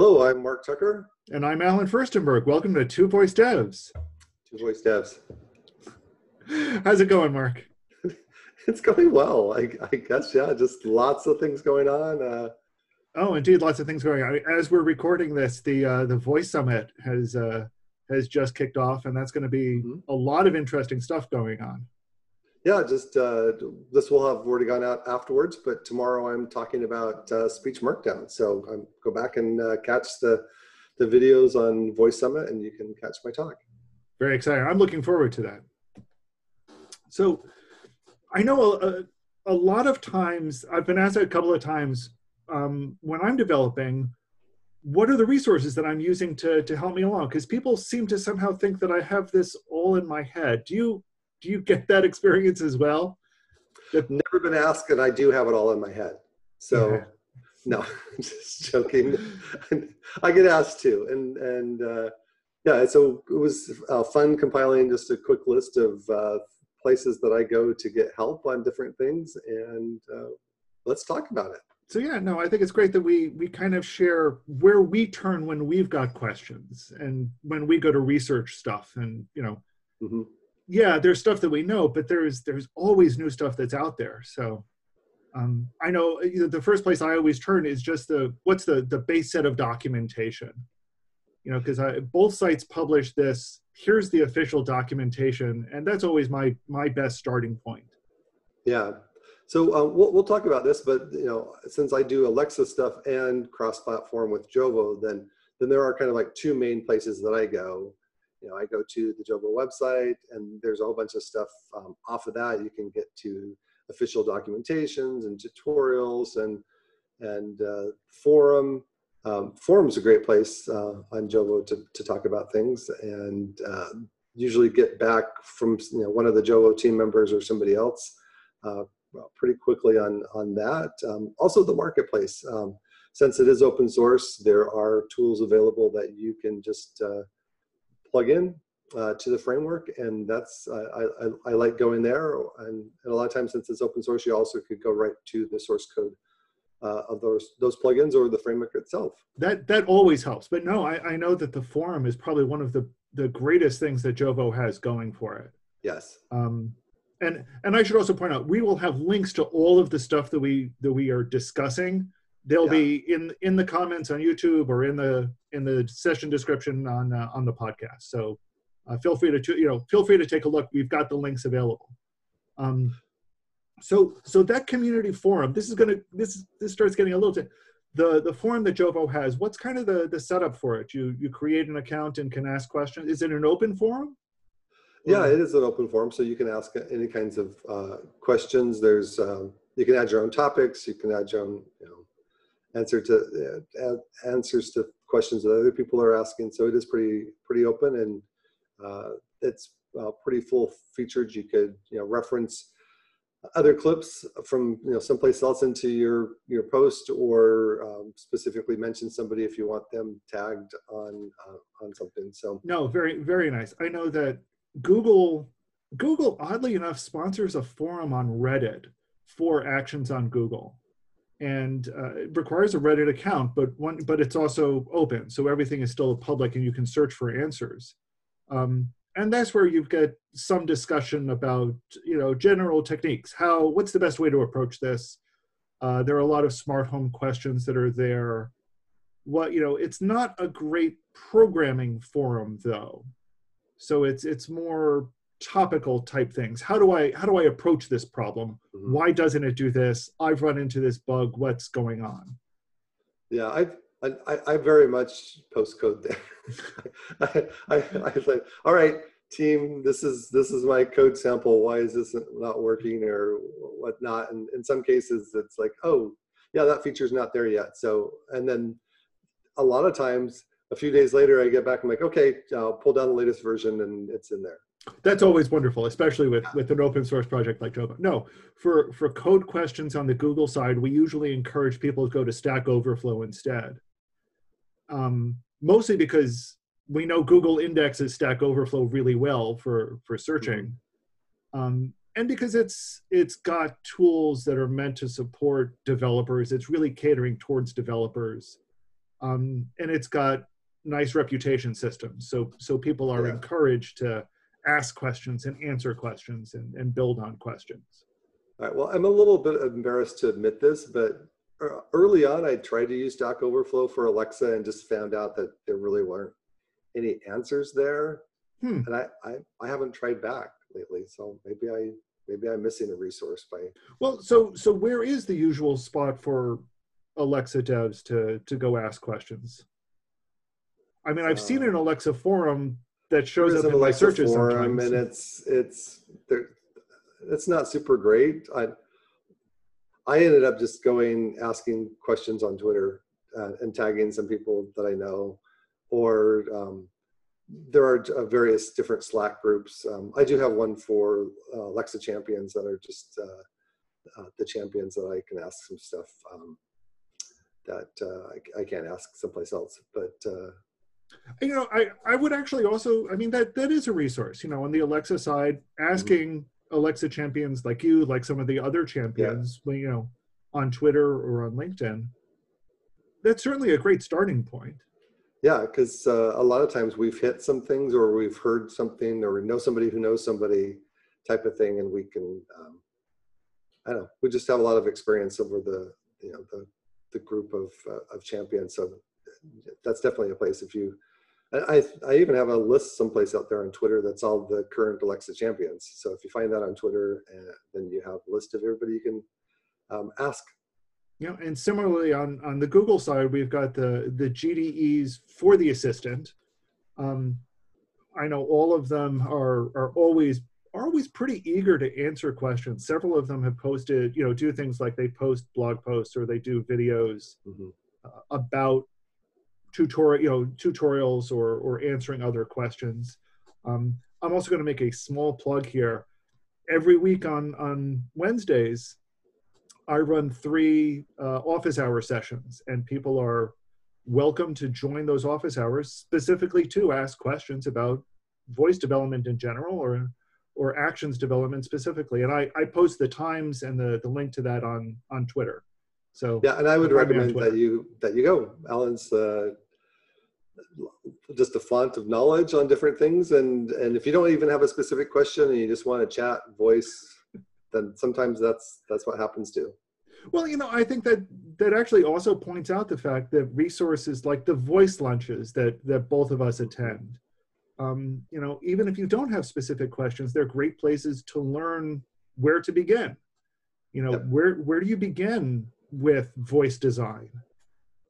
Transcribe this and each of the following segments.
Hello, I'm Mark Tucker. And I'm Allen Firstenberg. Welcome to Two Voice Devs. Two Voice Devs. How's it going, Mark? it's going well. I, I, guess, yeah, just lots of things going on. Uh, oh, indeed, lots of things going on. As we're recording this, the uh, the Voice Summit has uh, has just kicked off, and that's going to be mm-hmm. a lot of interesting stuff going on. Yeah, just uh, this will have already gone out afterwards, but tomorrow I'm talking about uh, speech markdown. So um, go back and uh, catch the the videos on Voice Summit, and you can catch my talk. Very exciting! I'm looking forward to that. So, I know a, a lot of times I've been asked a couple of times um, when I'm developing, what are the resources that I'm using to to help me along? Because people seem to somehow think that I have this all in my head. Do you do you get that experience as well? I've never been asked, and I do have it all in my head. So, yeah. no, just joking. I get asked too, and and uh, yeah, so it was uh, fun compiling just a quick list of uh, places that I go to get help on different things, and uh, let's talk about it. So yeah, no, I think it's great that we we kind of share where we turn when we've got questions and when we go to research stuff, and you know. Mm-hmm yeah, there's stuff that we know, but there's there's always new stuff that's out there. So um, I know you know, the first place I always turn is just the what's the the base set of documentation. You know, because both sites publish this. Here's the official documentation, and that's always my my best starting point. Yeah. So uh, we'll we'll talk about this, but you know, since I do Alexa stuff and cross-platform with Jovo, then then there are kind of like two main places that I go you know, I go to the Jovo website and there's a whole bunch of stuff um, off of that. You can get to official documentations and tutorials and and uh, forum. Um, forum's a great place uh, on Jovo to, to talk about things and uh, usually get back from you know one of the Jovo team members or somebody else uh, pretty quickly on on that. Um, also the marketplace. Um, since it is open source, there are tools available that you can just uh, plug in uh, to the framework, and that's I, I, I, like going there. And, and, a lot of times, since it's open source, you also could go right to the source code uh, of those those plugins or the framework itself. That that always helps. But no, I, I know that the forum is probably one of the the greatest things that Jovo has going for it. Yes. Um, and and I should also point out we will have links to all of the stuff that we that we are discussing they'll yeah. be in in the comments on YouTube or in the in the session description on uh, on the podcast. So uh, feel free to you know feel free to take a look. We've got the links available. Um, so so that community forum. This is gonna this this starts getting a little bit. The the forum that Jovo has. What's kind of the the setup for it? You you create an account and can ask questions. Is it an open forum? Yeah, it is an open forum, so you can ask any kinds of uh, questions. There's um, you can add your own topics. You can add your own you know answer to uh, answers to questions that other people are asking. So it is pretty pretty open and uh, it's uh, pretty full featured. You could you know reference other clips from you know someplace else into your your post or um, specifically mention somebody if you want them tagged on uh, on something. So no, very very nice. I know that Google Google oddly enough sponsors a forum on Reddit for actions on Google and uh, it requires a Reddit account, but one, but it's also open, so everything is still public, and you can search for answers. Um, and that's where you get some discussion about you know general techniques. How what's the best way to approach this? Uh, there are a lot of smart home questions that are there. What you know, it's not a great programming forum though, so it's it's more topical type things how do i how do i approach this problem mm-hmm. why doesn't it do this i've run into this bug what's going on yeah i've I, I very much post code there. I, I, I like, all right, team, this is this is my code sample. Why is this not working or whatnot? And in some cases, it's like, oh, yeah, that feature's not there yet. So, and then a lot of times, a few days later, I get back. I'm like, okay, I'll pull down the latest version, and it's in there that's always wonderful, especially with with an open source project like Jovo. No, for for code questions on the Google side, we usually encourage people to go to Stack Overflow instead. Um, mostly because we know Google indexes Stack Overflow really well for for searching, mm-hmm. um, and because it's it's got tools that are meant to support developers. It's really catering towards developers. um, and it's got nice reputation systems. So so people are Yeah. encouraged to ask questions and answer questions and, and build on questions. All right. Well, I'm a little bit embarrassed to admit this, but uh, early on, I tried to use Stack Overflow for Alexa and just found out that there really weren't any answers there. Hmm. And I, I, I haven't tried back lately, so maybe I maybe I'm missing a resource by. Well, so so where is the usual spot for Alexa devs to to go ask questions? I mean, I've seen Uh, an Alexa forum that shows up in my Alexa searches forum, sometimes. and it's it's. It's not super great. I I ended up just going asking questions on Twitter uh, and tagging some people that I know, or um, there are uh, various different Slack groups. Um, I do have one for uh, Alexa champions that are just uh, uh, the champions that I can ask some stuff um, that uh, I, I can't ask someplace else. But uh, you know, I I would actually also, I mean, that that is a resource. You know, on the Alexa side, asking Alexa champions like you, like some of the other champions, well, you know, on Twitter or on LinkedIn, that's certainly a great starting point. Yeah, because uh, a lot of times we've hit some things, or we've heard something, or we know somebody who knows somebody, type of thing, and we can. Um, I don't know. We just have a lot of experience over the you know the the group of uh, of champions. So that's definitely a place. If you, I I even have a list someplace out there on Twitter that's all the current Alexa champions. So if you find that on Twitter, uh, then you have a list of everybody you can um, ask. You know, and similarly on on the Google side, we've got the the GDEs for the assistant. Um, I know all of them are are always are always pretty eager to answer questions. Several of them have posted, you know, do things like they post blog posts or they do videos Mhm. uh, about tutorial, you know, tutorials or or answering other questions. Um, I'm also going to make a small plug here. Every week on on Wednesdays, I run three uh, office hour sessions, and people are welcome to join those office hours specifically to ask questions about voice development in general or or actions development specifically. And I, I post the times and the, the link to that on on Twitter. So Yeah, and I would Find me on recommend that you that you go. Allen's uh, just a font of knowledge on different things, and and if you don't even have a specific question and you just want to chat voice, then sometimes that's that's what happens too. Well, you know, I think that that actually also points out the fact that resources like the voice lunches that that both of us attend, um, you know, even if you don't have specific questions, they're great places to learn where to begin. You know, Yep. where where do you begin with voice design?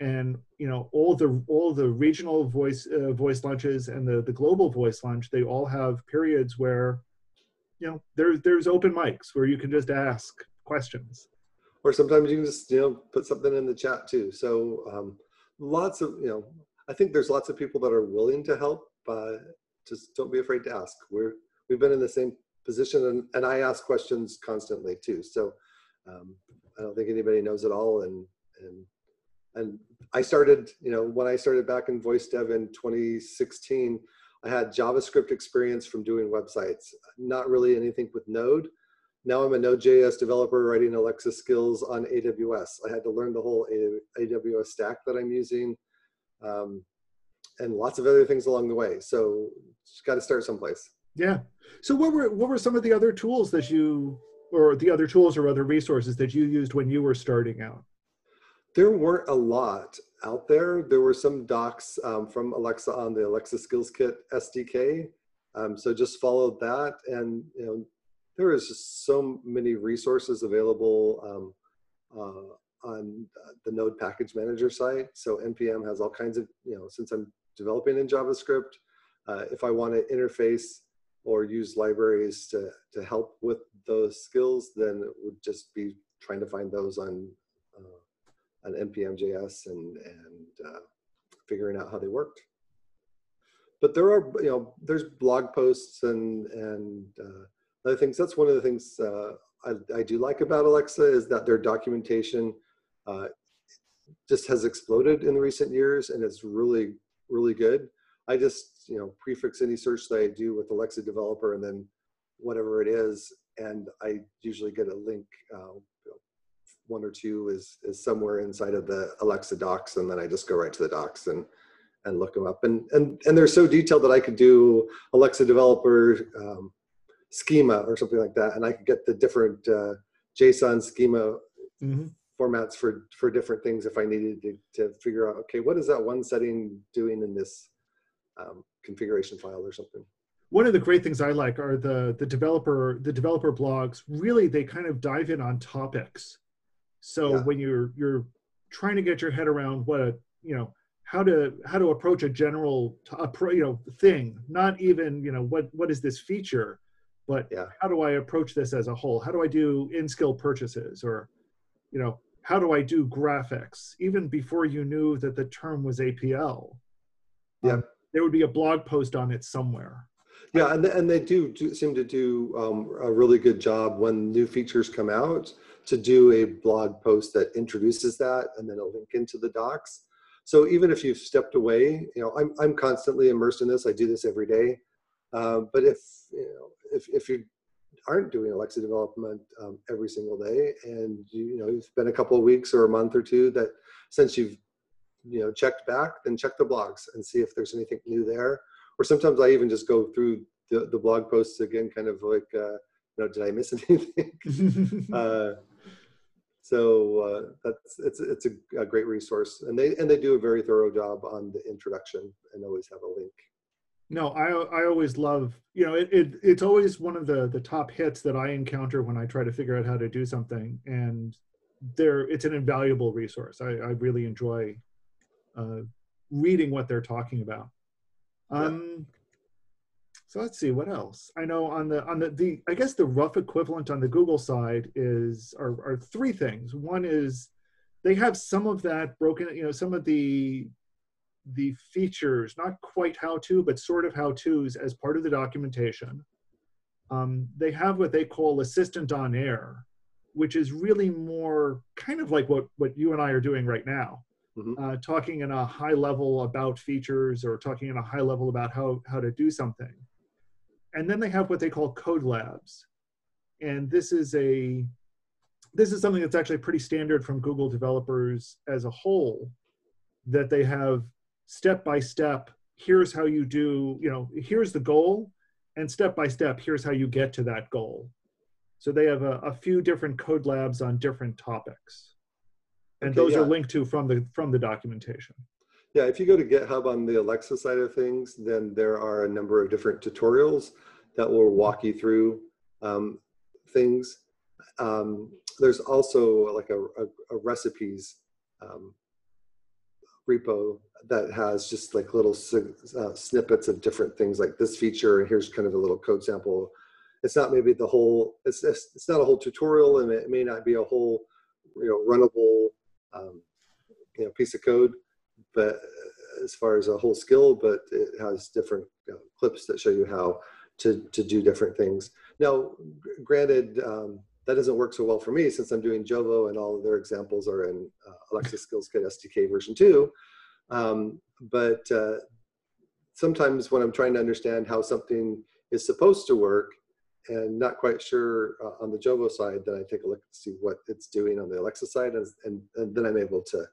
And you know, all the all the regional voice uh, voice lunches and the the global voice lunch, they all have periods where, you know, there's there's open mics where you can just ask questions. Or sometimes you can just you know put something in the chat too. So um, lots of you know, I think there's lots of people that are willing to help. Uh, just don't be afraid to ask. We're we've been in the same position, and, and I ask questions constantly too. So um, I don't think anybody knows it all, and and and I started, you know, when I started back in voice dev in 2016, I had JavaScript experience from doing websites, not really anything with Node. Now I'm a Node.js developer writing Alexa skills on AWS. I had to learn the whole AWS stack that I'm using, um, and lots of other things along the way. So just got to start someplace. Yeah. So what were what were some of the other tools that you or the other tools or other resources that you used when you were starting out? There weren't a lot out there. There were some docs um, from Alexa on the Alexa Skills Kit SDK. Um, so just followed that, and you know, there is just so many resources available um, uh, on the Node Package Manager site. So npm has all kinds of you know, since I'm developing in JavaScript, uh, if I want to interface or use libraries to to help with those skills, then it would just be trying to find those on uh, on npm.js and and uh, figuring out how they worked. But there are you know there's blog posts and and uh, other things. That's one of the things uh, I, I do like about Alexa is that their documentation uh, just has exploded in the recent years and it's really really good. I just you know prefix any search that I do with Alexa developer and then whatever it is, and I usually get a link uh, one or two is is somewhere inside of the Alexa docs, and then I just go right to the docs and and look them up. And and and they're so detailed that I could do Alexa developer um, schema or something like that, and I could get the different uh, JSON schema hmm formats for for different things if I needed to, to figure out okay what is that one setting doing in this um, configuration file or something. one of the great things I like are the the developer the developer blogs. Really, they kind of dive in on topics. So Yeah. when you're you're trying to get your head around what a you know how to how to approach a general t- a pro, you know thing, not even you know what what is this feature, but Yeah. how do I approach this as a whole? How do I do in skill purchases or you know how do I do graphics? Even before you knew that the term was APL, Yeah. um, there would be a blog post on it somewhere. Yeah, and and they do, do seem to do um, a really good job when new features come out to do a blog post that introduces that and then a link into the docs. So even if you've stepped away, you know, I'm I'm constantly immersed in this. I do this every day. Uh, but if you know if if you aren't doing Alexa development um, every single day, and you, you know you've been a couple of weeks or a month or two that since you've you know checked back, then check the blogs and see if there's anything new there or sometimes I even just go through the, the blog posts again, kind of like, uh, you know, did I miss anything? uh, so uh, that's it's it's a, a great resource, and they and they do a very thorough job on the introduction, and always have a link. No, I I always love you know it, it it's always one of the the top hits that I encounter when I try to figure out how to do something, and there it's an invaluable resource. I I really enjoy uh, reading what they're talking about. Um, so let's see what else. I know on the on the the I guess the rough equivalent on the Google side is are are three things. One is they have some of that broken, you know, some of the the features, not quite how to, but sort of how to's as part of the documentation. Um, they have what they call assistant on air, which is really more kind of like what, what you and I are doing right now, Mhm. uh, talking in a high level about features or talking in a high level about how, how to do something. And then they have what they call code labs. And this is a this is something that's actually pretty standard from Google developers as a whole, that they have step by step here's how you do you know here's the goal and step by step here's how you get to that goal so they have a, a few different code labs on different topics and Okay, those are linked to from the from the documentation. Yeah, if you go to GitHub on the Alexa side of things, then there are a number of different tutorials that will walk you through um, things. Um, there's also like a, a, a recipes um, repo that has just like little uh, snippets of different things like this feature and here's kind of a little code sample. It's not maybe the whole it's it's, it's not a whole tutorial and it may not be a whole you know runnable um, you know piece of code but uh, as far as a whole skill but it has different know, clips that show you how to to do different things. Now granted um, that doesn't work so well for me since i'm doing jovo and all of their examples are in uh, alexa skills kit sdk version 2 um, but uh, sometimes when i'm trying to understand how something is supposed to work and not quite sure uh, on the jovo side then i take a look to see what it's doing on the alexa side and, and, and then i'm able to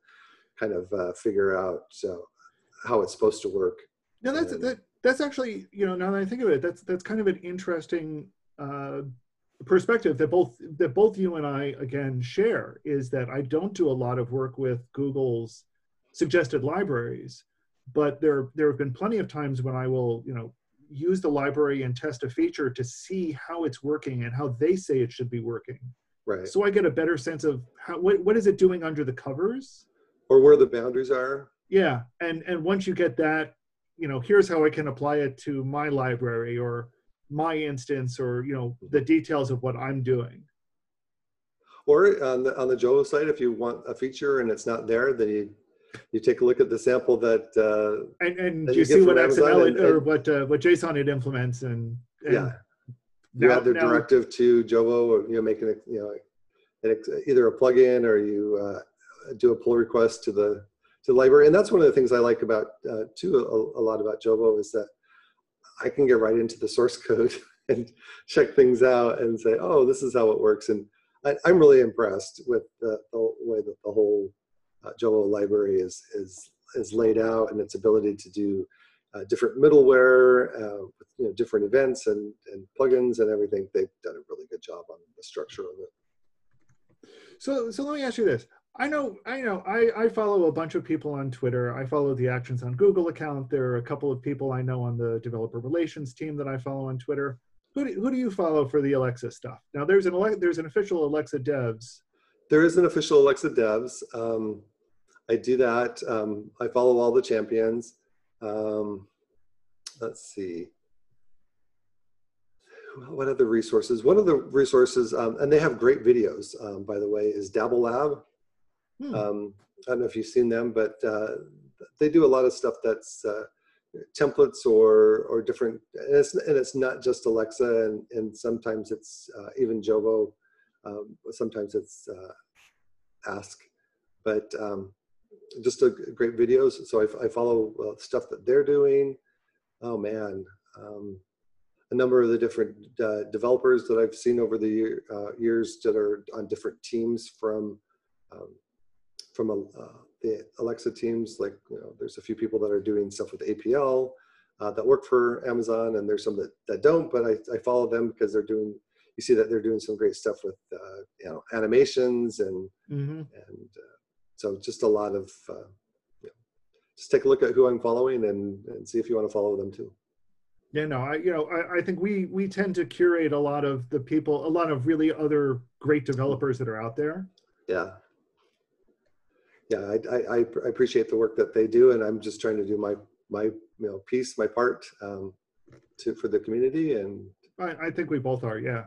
kind of uh, figure out so how it's supposed to work. No that's Um, that, that's actually you know now that i think of it that's that's kind of an interesting uh, perspective that both that both you and i again share is that i don't do a lot of work with google's suggested libraries but there there have been plenty of times when i will you know use the library and test a feature to see how it's working and how they say it should be working. Right. So i get a better sense of how what, what is it doing under the covers? Or where the boundaries are. Yeah and and once you get that you know here's how i can apply it to my library or my instance or you know the mm-hmm. details of what i'm doing. Or on the on the jovo side if you want a feature and it's not there then you you take a look at the sample that uh, and and That you you see what Amazon xml and- or what uh, what json it implements and, and yeah you now- add their now- directive to Jovo, or you know, making it, you know, an, ex- either a plugin or you uh, do a pull request to the to the library. And that's one of the things I like about uh, too a, a lot about Jovo is that I can get right into the source code and check things out and say, oh, this is how it works. And I, am really impressed with the, the, way that the whole uh, Jovo library is is is laid out and its ability to do uh, different middleware, uh, with, you know, different events and, and plugins and everything. They've done a really good job on the structure of it. So, so let me ask you this: I know, I know, I, I follow a bunch of people on Twitter. I follow the Actions on Google account. There are a couple of people I know on the developer relations team that I follow on Twitter. Who do, who do you follow for the Alexa stuff? Now, there's an there's an official Alexa Devs. There is an official Alexa Devs. Um, I do that. Um, I follow all the champions. Um, let's see. What other resources? One of the resources, um, and they have great videos, um, by the way, is Dabble Lab. Hmm. Um, I don't know if you've seen them, but uh, they do a lot of stuff that's uh, templates or or different, and it's and it's not just Alexa, and and sometimes it's uh, even Jovo, um, sometimes it's uh, Ask, but um, just a great videos. So I, I follow uh, stuff that they're doing. Oh man, um, a number of the different uh, developers that I've seen over the year, years that are on different teams from um, from uh, the Alexa teams, like you know, there's a few people that are doing stuff with APL uh, that work for Amazon, and there's some that, that don't. But I, I follow them because they're doing. You see that they're doing some great stuff with uh, you know animations and mm-hmm. and uh, so just a lot of. Uh, know, just take a look at who I'm following and, and see if you want to follow them too. Yeah, no, I you know I, I think we we tend to curate a lot of the people, a lot of really other great developers that are out there. Yeah, yeah, I, I, I appreciate the work that they do, and I'm just trying to do my my you know piece, my part um, to for the community, and I, I think we both are. Yeah.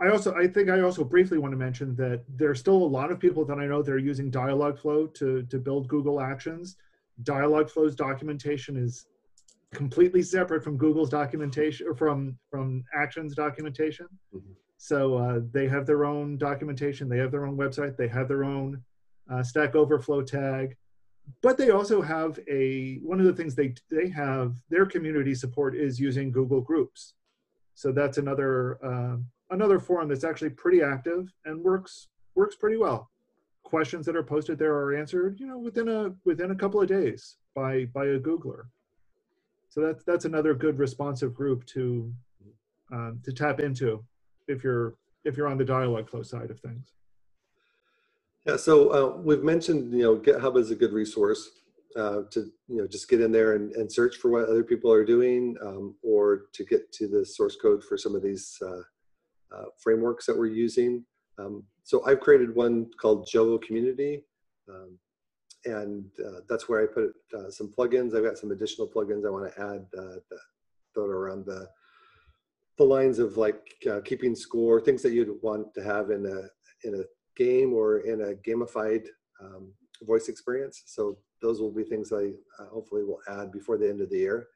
I also, I think I also briefly want to mention that there's still a lot of people that I know that are using Dialogflow to to build Google Actions. Dialogflow's documentation is completely separate from Google's documentation or from from Actions documentation. Mm-hmm. So uh, they have their own documentation, they have their own website, they have their own uh, Stack Overflow tag. But they also have a, one of the things they, they have, their community support is using Google Groups. So that's another, uh, another forum that's actually pretty active and works, works pretty well. Questions that are posted there are answered, you know, within a, within a couple of days by, by a Googler. So that's, that's another good responsive group to, um, to tap into if you're, if you're on the Dialogflow side of things. Yeah, so uh, we've mentioned, you know, GitHub is a good resource uh, to, you know, just get in there and, and search for what other people are doing um, or to get to the source code for some of these uh, uh frameworks that we're using. Um, so I've created one called Jovo Community. Um, and uh, that's where I put uh, some plugins. I've got some additional plugins I want to add that throw around the the lines of like keeping score, things that you'd want to have in a in a game or in a gamified um, voice experience. So those will be things I uh, hopefully will add before the end of the year.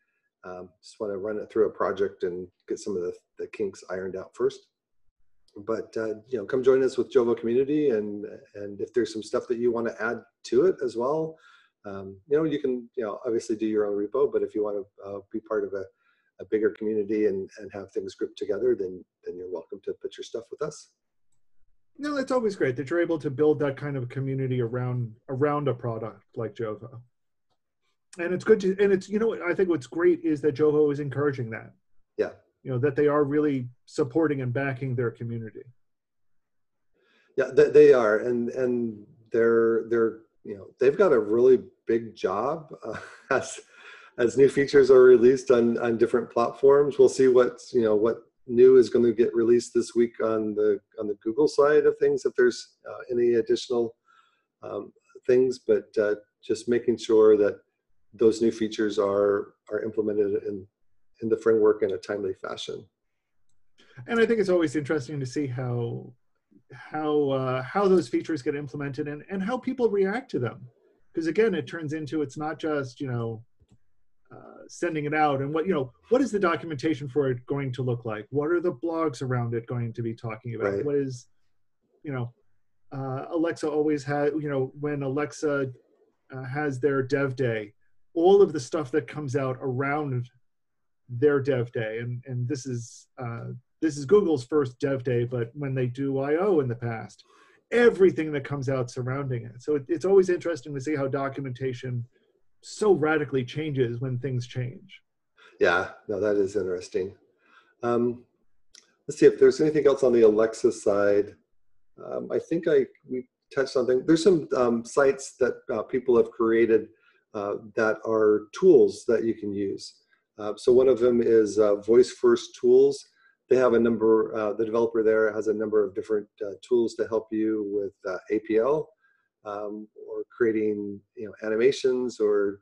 Um, just want to run it through a project and get some of the, the kinks ironed out first. But uh, you know, come join us with Jovo Community, and and if there's some stuff that you want to add to it as well, um, you know, you can you know obviously do your own repo. But if you want to uh, be part of a, a bigger community and and have things grouped together, then then you're welcome to put your stuff with us no, it's always great that you're able to build that kind of community around around a product like Jovo. And it's good to and it's you know I think what's great is that Jovo is encouraging that. Yeah. You know, that they are really supporting and backing their community. Yeah, they are and and they're they're you know, they've got a really big job uh, as as new features are released on on different platforms. We'll see what's you know, what new is going to get released this week on the on the Google side of things. If there's uh, any additional um, things, but uh, just making sure that those new features are are implemented in in the framework in a timely fashion. And I think it's always interesting to see how how uh, how those features get implemented and and how people react to them. Because again, it turns into it's not just you know uh, sending it out and what you know what is the documentation for it going to look like what are the blogs around it going to be talking about right. what is you know uh, alexa always had you know when alexa uh, has their dev day all of the stuff that comes out around their dev day and and this is uh, this is Google's first dev day, but when they do I/O in the past, everything that comes out surrounding it. So it, it's always interesting to see how documentation so radically changes when things change. Yeah, no, that is interesting. Um, let's see if there's anything else on the Alexa side. Um, I think I we touched something. There's some um, sites that uh, people have created uh, that are tools that you can use. Uh, so one of them is uh, Voice First Tools. They have a number. Uh, the developer there has a number of different uh, tools to help you with APL um, or creating you know animations or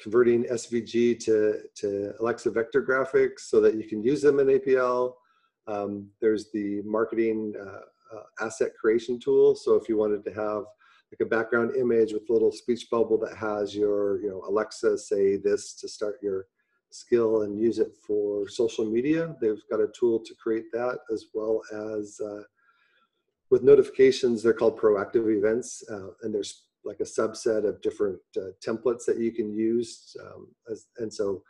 converting SVG to, to Alexa vector graphics so that you can use them in APL. Um, there's the marketing uh, uh, asset creation tool. So if you wanted to have like a background image with a little speech bubble that has your, you know, Alexa say this to start your skill and use it for social media. They've got a tool to create that as well as uh, with notifications, they're called proactive events. Uh, and there's like a subset of different uh, templates that you can use. Um, as, and so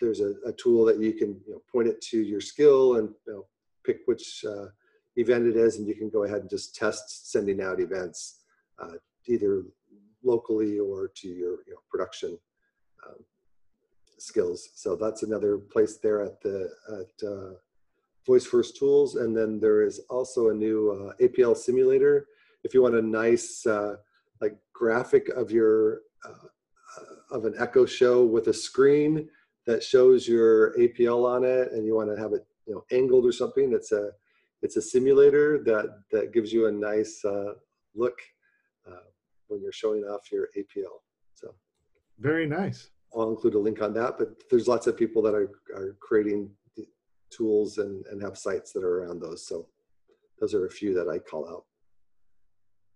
there's a, a, tool that you can you know, point it to your skill and you know, pick which uh, event it is, and you can go ahead and just test sending out events uh, either locally or to your you know, production um, skills. So that's another place there at the at uh, Voice First Tools, and then there is also a new uh, APL simulator. If you want a nice uh, like graphic of your uh, of an echo show with a screen that shows your APL on it, and you want to have it you know angled or something. It's a it's a simulator that that gives you a nice uh, look uh, when you're showing off your APL. So very nice. I'll include a link on that. But there's lots of people that are are creating tools and and have sites that are around those. So those are a few that I call out.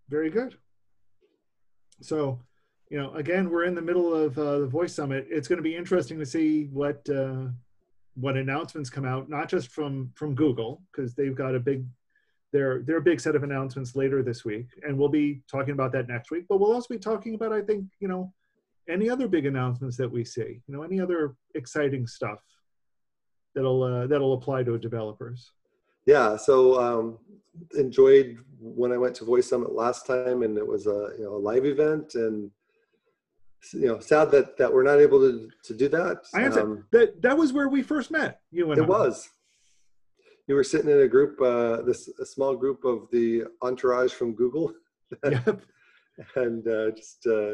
Very good. So, you know, again, we're in the middle of uh, the Voice Summit. It's going to be interesting to see what uh, what announcements come out, not just from from Google, because they've got a big their their big set of announcements later this week, and we'll be talking about that next week. But we'll also be talking about, I think, you know, any other big announcements that we see. You know, any other exciting stuff that'll uh, that'll apply to developers. Yeah. So um, enjoyed when I went to Voice Summit last time, and it was a you know a live event, and you know sad that that we're not able to to do that. I um, that that was where we first met. You and it I. was. You were sitting in a group, uh, this a small group of the entourage from Google, yep. and uh, just uh,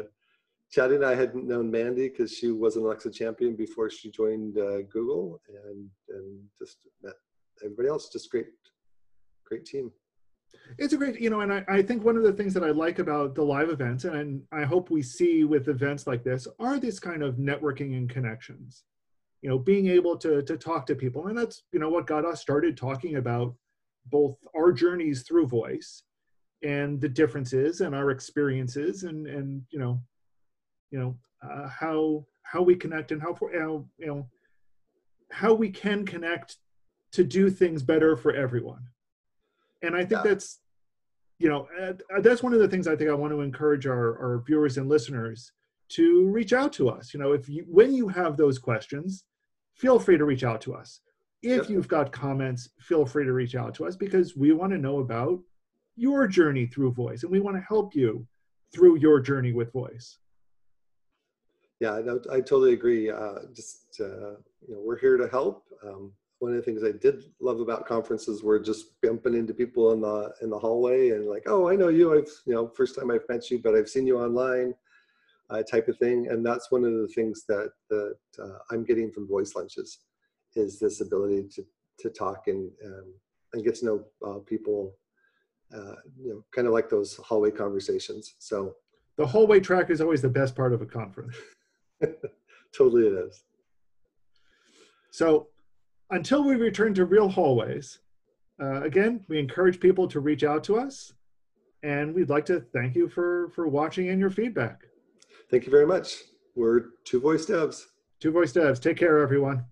chatting. I hadn't known Mandy because she was an Alexa champion before she joined uh, Google, and and just met everybody else. Just great, great team it's a great you know and I, I think one of the things that i like about the live events and i hope we see with events like this are this kind of networking and connections you know being able to to talk to people and that's you know what got us started talking about both our journeys through voice and the differences and our experiences and and you know you know uh, how how we connect and how for you know how we can connect to do things better for everyone and I think yeah. that's you know uh, that's one of the things I think I want to encourage our, our viewers and listeners to reach out to us. You know, if you when you have those questions, feel free to reach out to us. If you've got comments, feel free to reach out to us because we want to know about your journey through voice and we want to help you through your journey with voice. Yeah, I, I totally agree. Uh, just uh, you know, we're here to help. Um, one of the things I did love about conferences were just bumping into people in the in the hallway and like, oh, I know you. I've you know, first time I've met you, but I've seen you online, uh, type of thing. And that's one of the things that that uh, I'm getting from voice lunches, is this ability to to talk and um, and get to know uh, people, uh, you know, kind of like those hallway conversations. So the hallway track is always the best part of a conference. totally, it is. So until we return to real hallways, uh, again, we encourage people to reach out to us, and we'd like to thank you for for watching and your feedback. Thank you very much. We're Two Voice Devs. Two Voice Devs. Take care, everyone.